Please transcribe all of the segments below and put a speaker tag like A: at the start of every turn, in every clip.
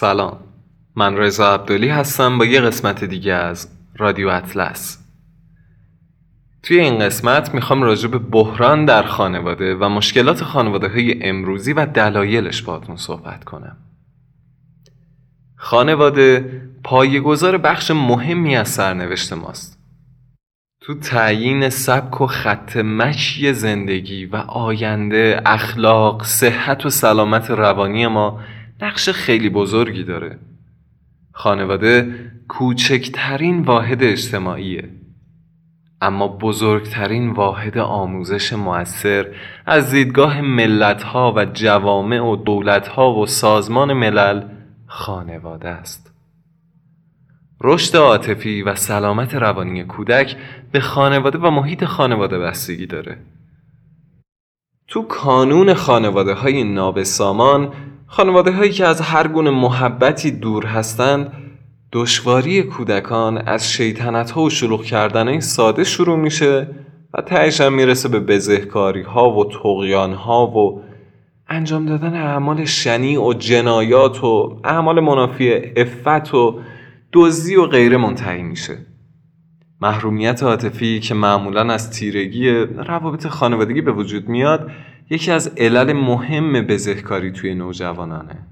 A: سلام. من رضا عبدالی هستم با یه قسمت دیگه از رادیو اطلس. توی این قسمت می‌خوام راجع به بحران در خانواده و مشکلات خانواده های امروزی و دلایلش باهاتون صحبت کنم. خانواده پایگذار بخش مهمی از سرنوشت ماست. تو تعیین سبک و خط مشی زندگی و آینده اخلاق صحت و سلامت روانی ما نقش خیلی بزرگی داره. خانواده کوچکترین واحد اجتماعیه. اما بزرگترین واحد آموزش موثر از دیدگاه ملتها و جوامع و دولتها و سازمان ملل خانواده است. رشد عاطفی و سلامت روانی کودک به خانواده و محیط خانواده بستگی داره. تو کانون خانواده های نابسامان خانواده هایی که از هر گونه محبتی دور هستند دشواری کودکان از شیطنت ها و شلوغ کردن های ساده شروع میشه و تهش هم می‌رسه به بزهکاری ها و تقیان ها و انجام دادن اعمال شنی و جنایات و اعمال منافی افت و دزدی و غیره منتهی میشه. محرومیت عاطفی که معمولا از تیرگی روابط خانوادگی به وجود میاد یکی از علل مهم بزهکاری توی نوجوانانه.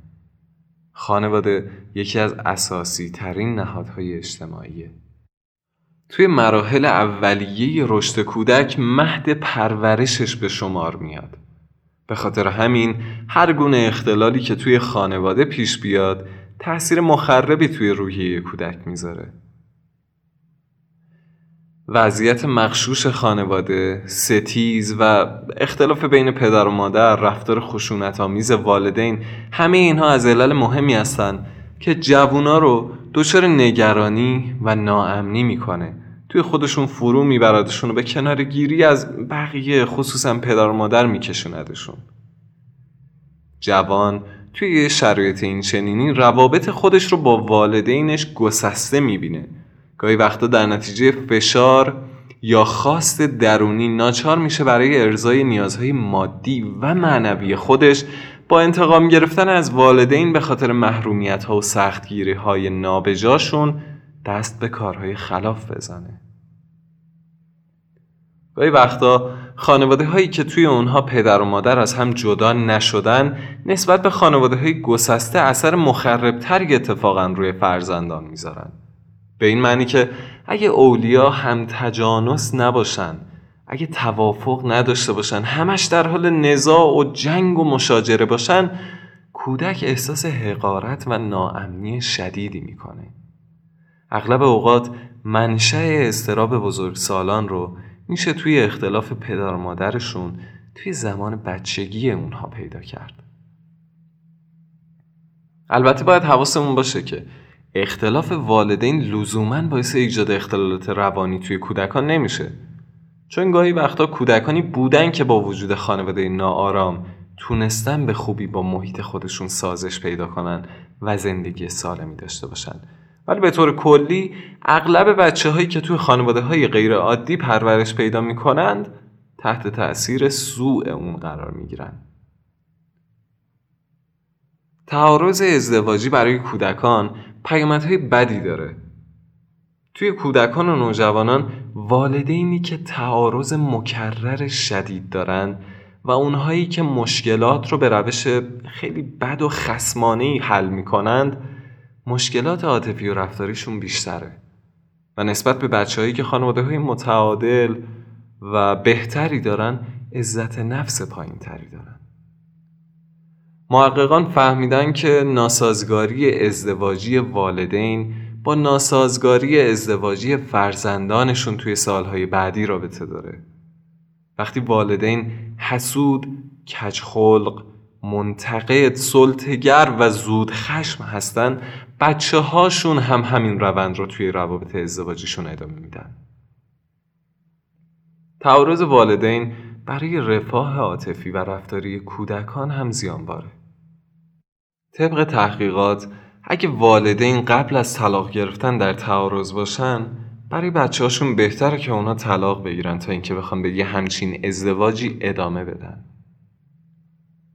A: خانواده یکی از اساسی ترین نهادهای اجتماعیه. توی مراحل اولیه رشد کودک مهد پرورشش به شمار میاد. به خاطر همین هر گونه اختلالی که توی خانواده پیش بیاد تاثیر مخربی توی روحیه کودک می‌ذاره. وضعیت مخشوش خانواده، ستیز و اختلاف بین پدر و مادر، رفتار خشونت آمیز والدین همه اینها از علل مهمی هستند که جوونا رو دچار نگرانی و ناامنی می‌کنه. توی خودشون فرو میبردشون و به کنار گیری از بقیه خصوصا پدر و مادر میکشوندشون. جوان توی شرایط این چنینی روابط خودش رو با والدینش گسسته می‌بینه. گاهی وقتا در نتیجه فشار یا خواست درونی ناچار میشه برای ارزای نیازهای مادی و معنوی خودش با انتقام گرفتن از والدین به خاطر محرومیت ها و سختگیری های نابجاشون دست به کارهای خلاف بزنه. گاهی وقتا خانواده هایی که توی اونها پدر و مادر از هم جدا نشدن نسبت به خانواده های گسسته اثر مخربتری اتفاقا روی فرزندان می‌ذارن. به این معنی که اگه اولیا هم تجانس نباشن اگه توافق نداشته باشن همش در حال نزاع و جنگ و مشاجره باشن کودک احساس حقارت و ناامنی شدیدی می‌کنه. اغلب اوقات منشأ استراب بزرگسالان رو میشه توی اختلاف پدر و مادرشون توی زمان بچگی اونها پیدا کرد. البته باید حواسمون باشه که اختلاف والدین لزوما باعث ایجاد اختلالات روانی توی کودکان نمیشه چون گاهی وقتا کودکانی بودن که با وجود خانواده ناآرام تونستن به خوبی با محیط خودشون سازش پیدا کنن و زندگی سالمی داشته باشن ولی به طور کلی اغلب بچه هایی که توی خانواده های غیر عادی پرورش پیدا می کنند تحت تأثیر سوء اون قرار می گیرن. تعارض ازدواجی برای کودکان پیامدهای بدی داره. توی کودکان و نوجوانان والدینی که تعارض مکرر شدید دارن و اونهایی که مشکلات رو به روش خیلی بد و خسمانه حل می‌کنند مشکلات عاطفی و رفتاریشون بیشتره. و نسبت به بچههایی که خانواده های متعادل و بهتری دارن عزت نفس پایین تری دارن. محققان فهمیدن که ناسازگاری ازدواجی والدین با ناسازگاری ازدواجی فرزندانشون توی سالهای بعدی رابطه داره. وقتی والدین حسود، کجخلق منتقد سلطگر و زود خشم هستن بچه هاشون هم همین روند رو توی روابط ازدواجیشون ادامه میدن. تعارض والدین برای رفاه عاطفی و رفتاری کودکان هم زیانباره. طبق تحقیقات اگه والدین قبل از طلاق گرفتن در تعارض باشن برای بچه هاشون بهتره که اونا طلاق بگیرن تا اینکه بخوام به یه همچین ازدواجی ادامه بدن.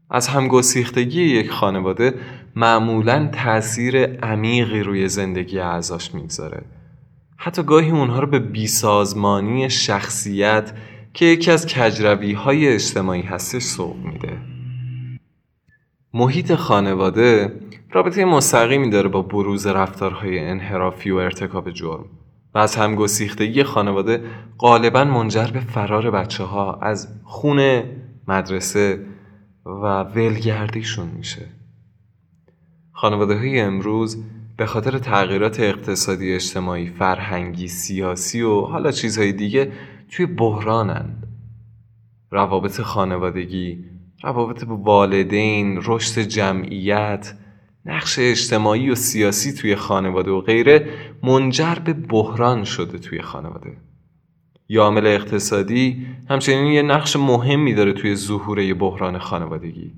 A: از همگسیختگی یک خانواده معمولا تاثیر عمیقی روی زندگی اعضاش می‌گذاره. حتی گاهی اونها رو به بیسازمانی شخصیت که یکی از کجروی های اجتماعی هستش سوق میده. محیط خانواده رابطه مستقیمی داره با بروز رفتارهای انحرافی و ارتکاب جرم و از همگسیختگی خانواده غالبا منجر به فرار بچه ها از خونه مدرسه و ولگردیشون میشه. خانواده های امروز به خاطر تغییرات اقتصادی اجتماعی فرهنگی سیاسی و حالا چیزهای دیگه توی بحرانند. روابط خانوادگی روابط با والدین رشد جمعیت نقش اجتماعی و سیاسی توی خانواده و غیره منجر به بحران شده توی خانواده. یا عامل اقتصادی همچنین یه نقش مهمی داره توی ظهور بحران خانوادگی.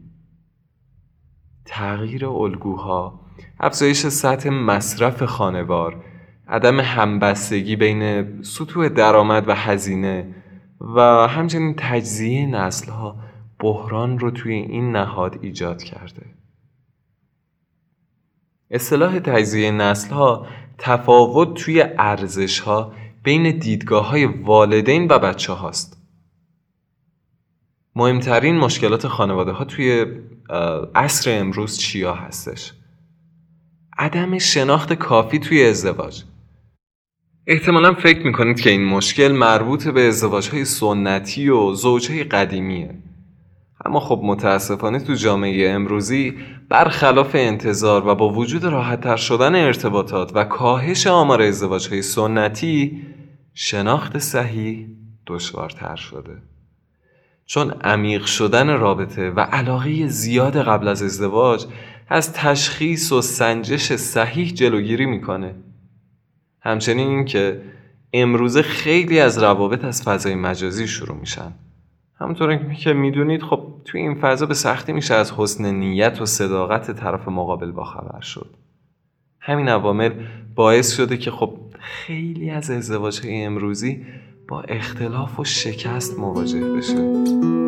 A: تغییر الگوها افزایش سطح مصرف خانوار عدم همبستگی بین سطوح درآمد و هزینه و همچنین تجزیه نسلها بحران رو توی این نهاد ایجاد کرده. اصطلاح تجزیه نسلها تفاوت توی ارزش ها بین دیدگاه های والدین و بچه هاست مهمترین مشکلات خانواده ها توی عصر امروز چیا هستش؟ عدم شناخت کافی توی ازدواج. احتمالا فکر می‌کنید که این مشکل مربوط به ازدواج های سنتی و زوج های قدیمیه. اما خب متاسفانه تو جامعه امروزی برخلاف انتظار و با وجود راحتتر شدن ارتباطات و کاهش آمار ازدواج های سنتی شناخت صحیح دشوارتر شده. چون عمیق شدن رابطه و علاقه زیاد قبل از ازدواج از تشخیص و سنجش صحیح جلوگیری می‌کنه. همچنین اینکه امروزه خیلی از روابط از فضای مجازی شروع میشن. همونطور که می‌دونید خب توی این فضا به سختی میشه از حسن نیت و صداقت طرف مقابل باخبر شد. همین عوامل باعث شده که خب خیلی از ازدواج های امروزی با اختلاف و شکست مواجه بشه.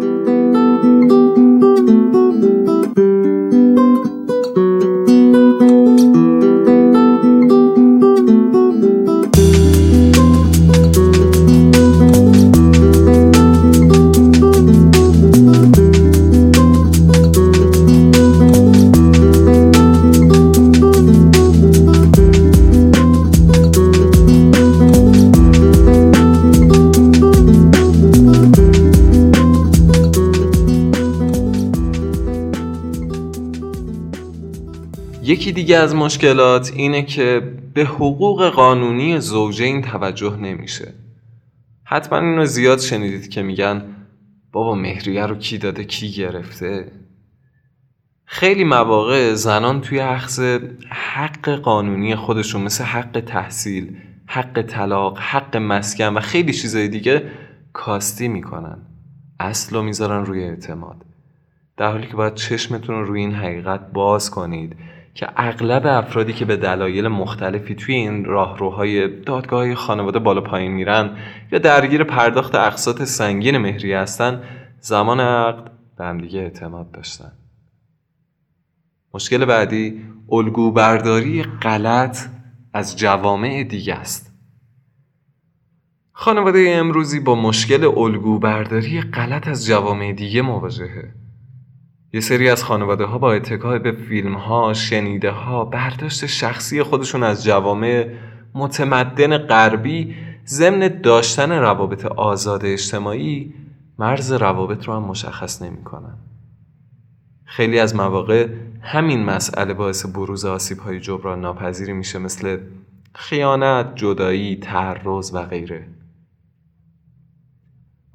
A: یکی دیگه از مشکلات اینه که به حقوق قانونی زوجین توجه نمیشه. حتما اینو زیاد شنیدید که میگن بابا مهریه رو کی داده کی گرفته؟ خیلی مواقع زنان توی اخذ حق قانونی خودشون مثل حق تحصیل حق طلاق حق مسکن و خیلی چیزای دیگه کاستی می‌کنن. اصل رو می‌ذارن روی اعتماد. در حالی که باید چشمتون رو روی این حقیقت باز کنید. که اغلب افرادی که به دلایل مختلفی توی این راهروهای دادگاه خانواده بالا پایین میرن یا درگیر پرداخت اقساط سنگین مهری هستن زمان عقد به همدیگه اعتماد داشتن. مشکل بعدی الگو برداری غلط از جوامع دیگه است. خانواده امروزی با مشکل الگو برداری غلط از جوامع دیگه مواجهه. یه سری از خانواده ها با اتکای به فیلم ها، شنیده ها، برداشت شخصی خودشون از جوامع متمدن غربی ضمن داشتن روابط آزاد اجتماعی مرز روابط رو هم مشخص نمی‌کنن. خیلی از مواقع همین مسئله باعث بروز آسیب های جبران ناپذیری میشه مثل خیانت، جدایی، تعرض و غیره.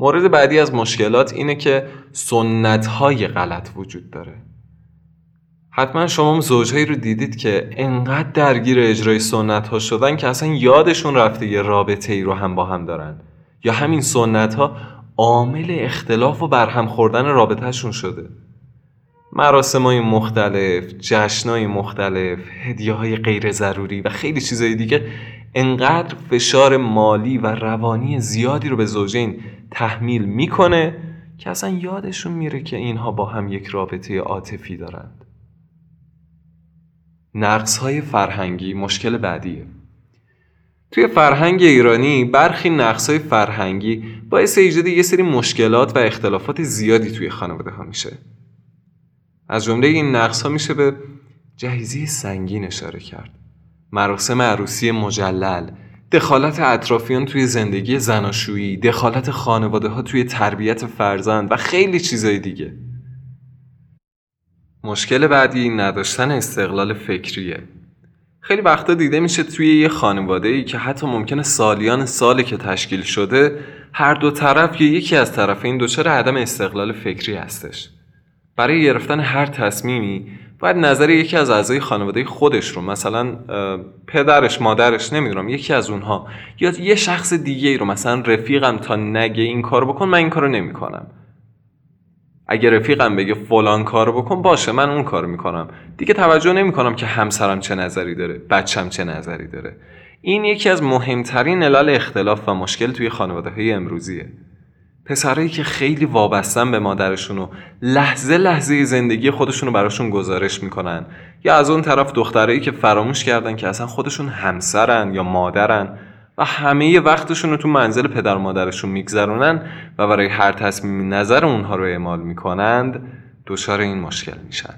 A: مورد بعدی از مشکلات اینه که سنت های غلط وجود داره. حتما شما زوجهایی رو دیدید که انقدر درگیر اجرای سنت ها شدن که اصلا یادشون رفته یه رابطه ای رو هم با هم دارن. یا همین سنت ها عامل اختلاف و برهم خوردن رابطهشون شده. مراسم های مختلف، جشن های مختلف، هدیه های غیر ضروری و خیلی چیزهای دیگه انقدر فشار مالی و روانی زیادی رو به زوجین تحمیل می‌کنه که اصلا یادشون میره که اینها با هم یک رابطه عاطفی دارند. نقص های فرهنگی مشکل بعدیه. توی فرهنگ ایرانی برخی نقص های فرهنگی باعث ایجاد یه سری مشکلات و اختلافات زیادی توی خانواده ها میشه. از جمله این نقص ها میشه به جهیزی سنگین اشاره کرد. مراسم عروسی مجلل دخالت اطرافیان توی زندگی زناشویی دخالت خانواده ها توی تربیت فرزند و خیلی چیزای دیگه. مشکل بعدی نداشتن استقلال فکریه. خیلی وقتا دیده میشه توی یه خانواده ای که حتی ممکنه سالیان سالی که تشکیل شده هر دو طرف یا یکی از طرفین دچار عدم استقلال فکری هستش. برای گرفتن هر تصمیمی باید نظر یکی از اعضای خانواده خودش رو مثلا پدرش مادرش نمی‌دونم یکی از اونها یا یه شخص دیگه رو مثلا رفیقم تا نگه این کارو بکن من این کارو نمی‌کنم. اگه رفیقم بگه فلان کارو بکن باشه من اون کارو می‌کنم. دیگه توجه نمی‌کنم که همسرم چه نظری داره بچم چه نظری داره. این یکی از مهمترین علل اختلاف و مشکل توی خانواده های امروزیه. پسرایی که خیلی وابستن به مادرشون و لحظه لحظه زندگی خودشون رو براشون گزارش می‌کنن. یا از اون طرف دخترایی که فراموش کردن که اصلا خودشون همسرن یا مادرن و همه وقتشون رو تو منزل پدر مادرشون میگذرونن و برای هر تصمیمی نظر اونها رو اعمال می‌کنند دچار این مشکل میشن.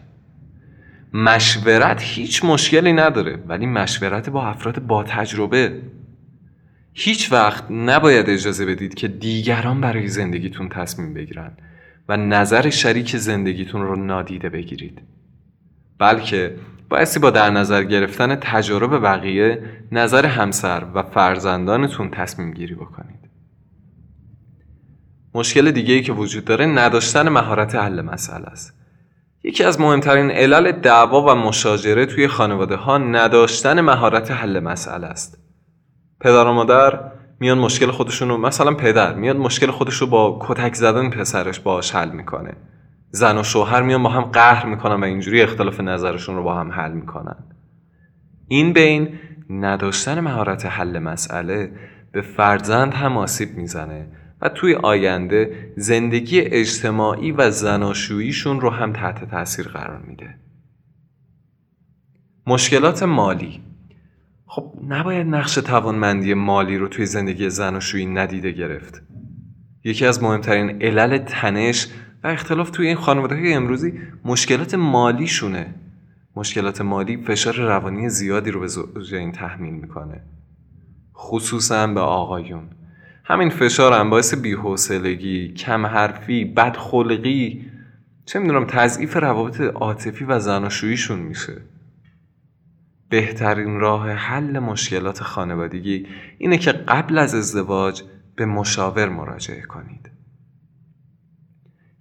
A: مشورت هیچ مشکلی نداره ولی مشورت با افراد با تجربه. هیچ وقت نباید اجازه بدید که دیگران برای زندگیتون تصمیم بگیرن و نظر شریک زندگیتون رو نادیده بگیرید. بلکه بایستی با در نظر گرفتن تجارب بقیه نظر همسر و فرزندانتون تصمیم گیری بکنید. مشکل دیگه که وجود داره نداشتن مهارت حل مسئله است. یکی از مهمترین علل دعوا و مشاجره توی خانواده ها نداشتن مهارت حل مسئله است. پدر و مادر میان مشکل خودشون رو مثلا پدر میاد مشکل خودش رو با کتک زدن پسرش باهاش حل می‌کنه. زن و شوهر میان با هم قهر می‌کنن و اینجوری اختلاف نظرشون رو با هم حل می‌کنن. این بین نداشتن مهارت حل مسئله به فرزند هم آسیب می‌زنه و توی آینده زندگی اجتماعی و زناشوییشون رو هم تحت تاثیر قرار میده. مشکلات مالی خب نباید نقش توانمندی مالی رو توی زندگی زناشویی ندیده گرفت. یکی از مهمترین علل تنش و اختلاف توی این خانواده های امروزی مشکلات مالی شونه مشکلات مالی فشار روانی زیادی رو به زوجین تحمیل می‌کنه. خصوصا به آقایون. همین فشار هم باعث بیحوصلگی کم حرفی بدخلقی چه می‌دونم تضعیف روابط عاطفی و زناشوییشون میشه. بهترین راه حل مشکلات خانوادگی اینه که قبل از ازدواج به مشاور مراجعه کنید.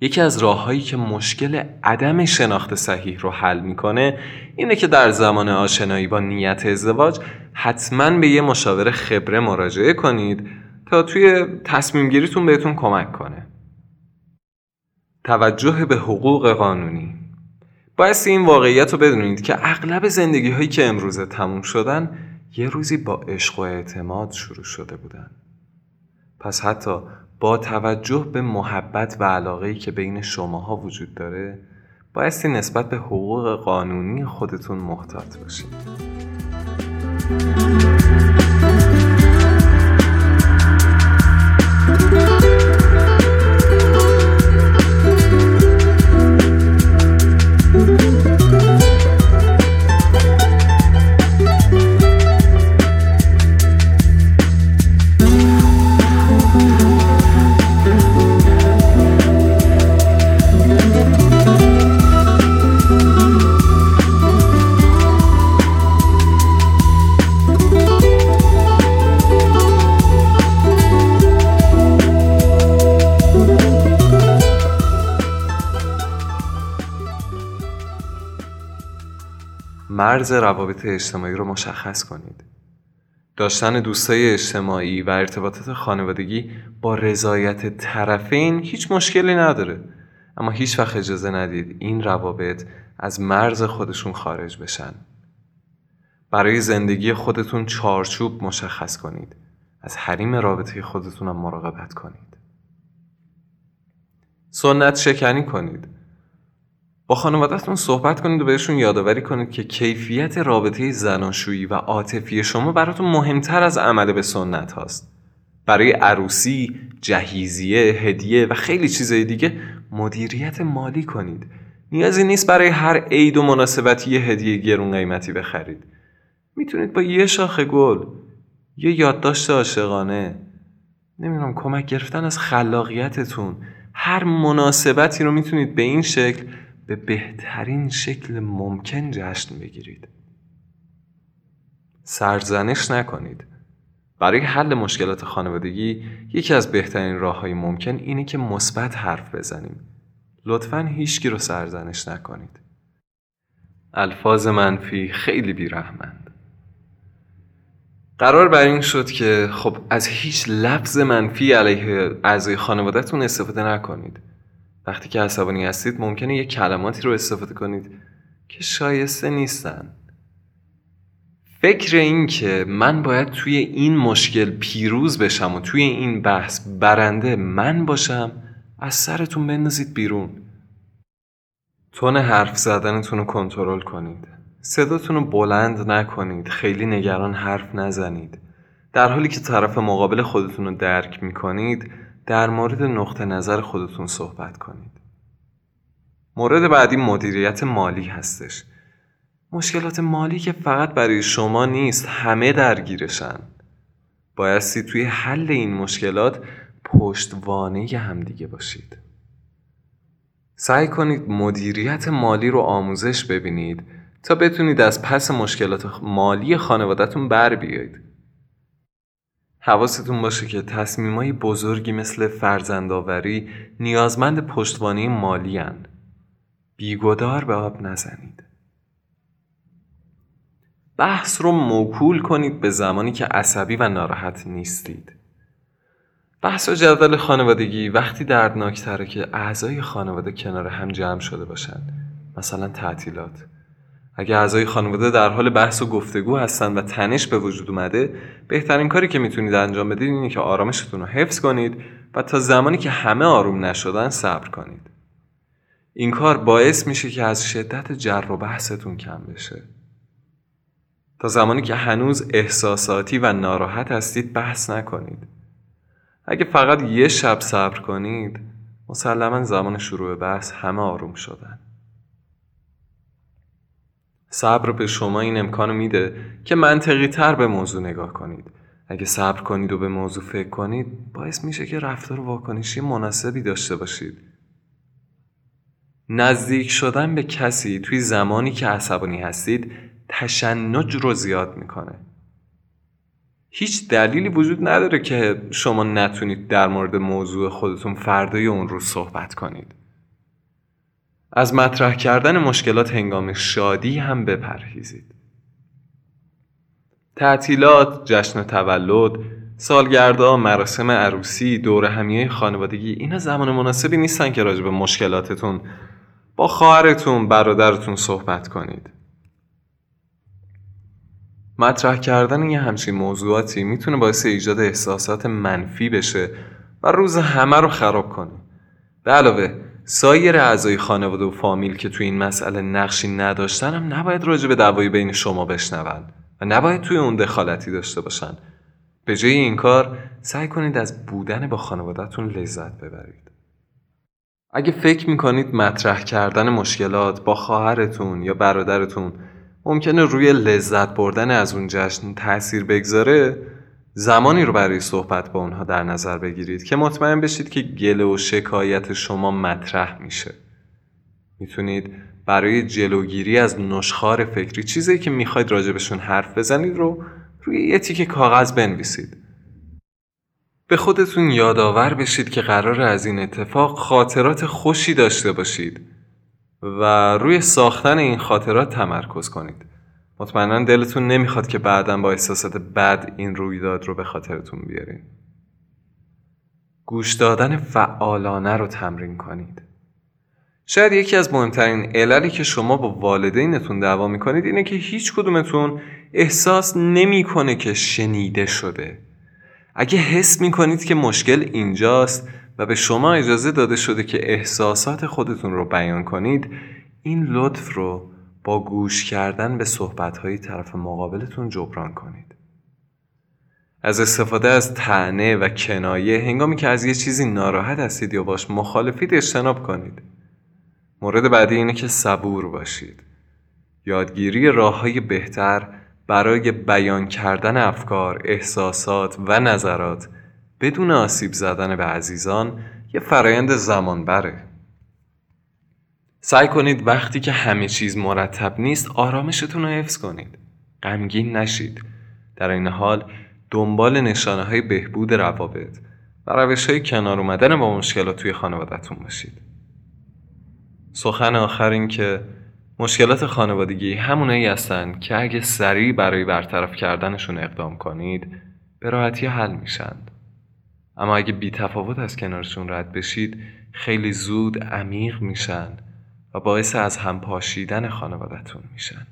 A: یکی از راههایی که مشکل عدم شناخت صحیح رو حل می‌کنه اینه که در زمان آشنایی با نیت ازدواج حتما به یه مشاور خبره مراجعه کنید تا توی تصمیم گیریتون بهتون کمک کنه. توجه به حقوق قانونی. باعث این واقعیت رو بدونید که اغلب زندگی هایی که امروزه تموم شدن یه روزی با عشق و اعتماد شروع شده بودن. پس حتی با توجه به محبت و علاقه که بین شماها وجود داره بایستی نسبت به حقوق قانونی خودتون محتاط باشید. مرز روابط اجتماعی رو مشخص کنید. داشتن دوستای اجتماعی و ارتباطات خانوادگی با رضایت طرفین هیچ مشکلی نداره. اما هیچ وقت اجازه ندید این روابط از مرز خودشون خارج بشن. برای زندگی خودتون چارچوب مشخص کنید. از حریم رابطه خودتون هم مراقبت کنید. سنت شکنی کنید. با خانوادهتون صحبت کنید و بهشون یادآوری کنید که کیفیت رابطه زناشویی و عاطفی شما براتون مهمتر از عمل به سنت هاست. برای عروسی، جهیزیه، هدیه و خیلی چیزهای دیگه مدیریت مالی کنید. نیازی نیست برای هر عید و مناسبتی یه هدیه گرون قیمتی بخرید. می‌تونید با یه شاخه گل یه یادداشت عاشقانه نمی‌دونم کمک گرفتن از خلاقیتتون هر مناسبتی رو می‌تونید به این شکل به بهترین شکل ممکن جشن بگیرید. سرزنش نکنید. برای حل مشکلات خانوادگی یکی از بهترین راه های ممکن اینه که مثبت حرف بزنیم. لطفا هیچکی رو سرزنش نکنید. الفاظ منفی خیلی بیرحمند. قرار بر این شد که خب از هیچ لفظ منفی علیه اعضای خانوادهتون استفاده نکنید. وقتی که عصبانی هستید ممکنه یه کلماتی رو استفاده کنید که شایسته نیستن. فکر این که من باید توی این مشکل پیروز بشم و توی این بحث برنده من باشم از سرتون بندازید بیرون. تون حرف زدنتون رو کنترل کنید. صداتون رو بلند نکنید. خیلی نگران حرف نزنید. در حالی که طرف مقابل خودتون رو درک می‌کنید در مورد نقطه نظر خودتون صحبت کنید. مورد بعدی مدیریت مالی هستش. مشکلات مالی که فقط برای شما نیست همه درگیرشن. بایستی توی حل این مشکلات پشتوانه همدیگه باشید. سعی کنید مدیریت مالی رو آموزش ببینید تا بتونید از پس مشکلات مالی خانوادهتون بر بیایید. حواستون باشه که تصمیمای بزرگی مثل فرزندآوری نیازمند پشتوانه مالی هن. بیگدار به آب نزنید. بحث رو موکول کنید به زمانی که عصبی و ناراحت نیستید. بحث و جدول خانوادگی وقتی دردناکتره که اعضای خانواده کنار هم جمع شده باشن. مثلا تعطیلات. اگه اعضای خانواده در حال بحث و گفتگو هستن و تنش به وجود اومده بهترین کاری که می‌تونید انجام بدید اینه که آرامشتون رو حفظ کنید و تا زمانی که همه آروم نشدن صبر کنید. این کار باعث میشه که از شدت جر و بحثتون کم بشه. تا زمانی که هنوز احساساتی و ناراحت هستید بحث نکنید. اگه فقط یه شب صبر کنید مسلما زمان شروع بحث همه آروم شدن. صبر به شما این امکان میده که منطقی تر به موضوع نگاه کنید. اگه صبر کنید و به موضوع فکر کنید باعث میشه که رفتار واکنشی مناسبی داشته باشید. نزدیک شدن به کسی توی زمانی که عصبانی هستید تشنج رو زیاد می‌کنه. هیچ دلیلی وجود نداره که شما نتونید در مورد موضوع خودتون فردای اون رو صحبت کنید. از مطرح کردن مشکلات هنگام شادی هم بپرهیزید تعطیلات، جشن تولد، سالگردا، مراسم عروسی، دور همیه خانوادگی اینا زمان مناسبی نیستن که راجع به مشکلاتتون با خواهرتون، برادرتون صحبت کنید. مطرح کردن یه همچین موضوعاتی می‌تونه باعث ایجاد احساسات منفی بشه و روز همه رو خراب کنه. به علاوه سایر اعضای خانواده و فامیل که توی این مسئله نقشی نداشتن هم نباید راجع به دعوایی بین شما بشنون و نباید توی اون دخالتی داشته باشن به جای این کار سعی کنید از بودن با خانوادهتون لذت ببرید. اگه فکر می‌کنید مطرح کردن مشکلات با خواهرتون یا برادرتون ممکنه روی لذت بردن از اون جشن تاثیر بگذاره زمانی رو برای صحبت با اونها در نظر بگیرید که مطمئن بشید که گله و شکایت شما مطرح میشه. می‌تونید برای جلوگیری از نشخار فکری چیزی که می‌خواید راجبشون حرف بزنید رو روی یه تیک کاغذ بنویسید. به خودتون یادآور بشید که قرار از این اتفاق خاطرات خوشی داشته باشید و روی ساختن این خاطرات تمرکز کنید. مطمئنا دلتون نمی‌خواد که بعدا با احساسات بد این رویداد رو به خاطرتون بیارین. گوش دادن فعالانه رو تمرین کنید. شاید یکی از مهمترین عللی که شما با والدینتون دعوا می‌کنید اینه که هیچ کدومتون احساس نمی‌کنه که شنیده شده. اگه حس می‌کنید که مشکل اینجاست و به شما اجازه داده شده که احساسات خودتون رو بیان کنید این لطف رو با گوش کردن به صحبتهای طرف مقابلتون جبران کنید. از استفاده از تعنه و کنایه هنگامی که از یه چیزی ناراحت هستید یا باش مخالفید اجتناب کنید. مورد بعدی اینه که صبور باشید. یادگیری راه های بهتر برای بیان کردن افکار، احساسات و نظرات بدون آسیب زدن به عزیزان یه فرایند زمان بره سعی کنید وقتی که همه چیز مرتب نیست آرامشتون رو حفظ کنید. غمگین نشید. در این حال دنبال نشانه های بهبود روابط و روش های کنار اومدن با مشکلات توی خانوادتون باشید. سخن آخر این که مشکلات خانوادگی همونایی هستن که اگه سریع برای برطرف کردنشون اقدام کنید به راحتی حل میشن. اما اگه بی تفاوت از کنارشون رد بشید خیلی زود عمیق میشن. و باعث از هم پاشیدن خانوادتون میشن.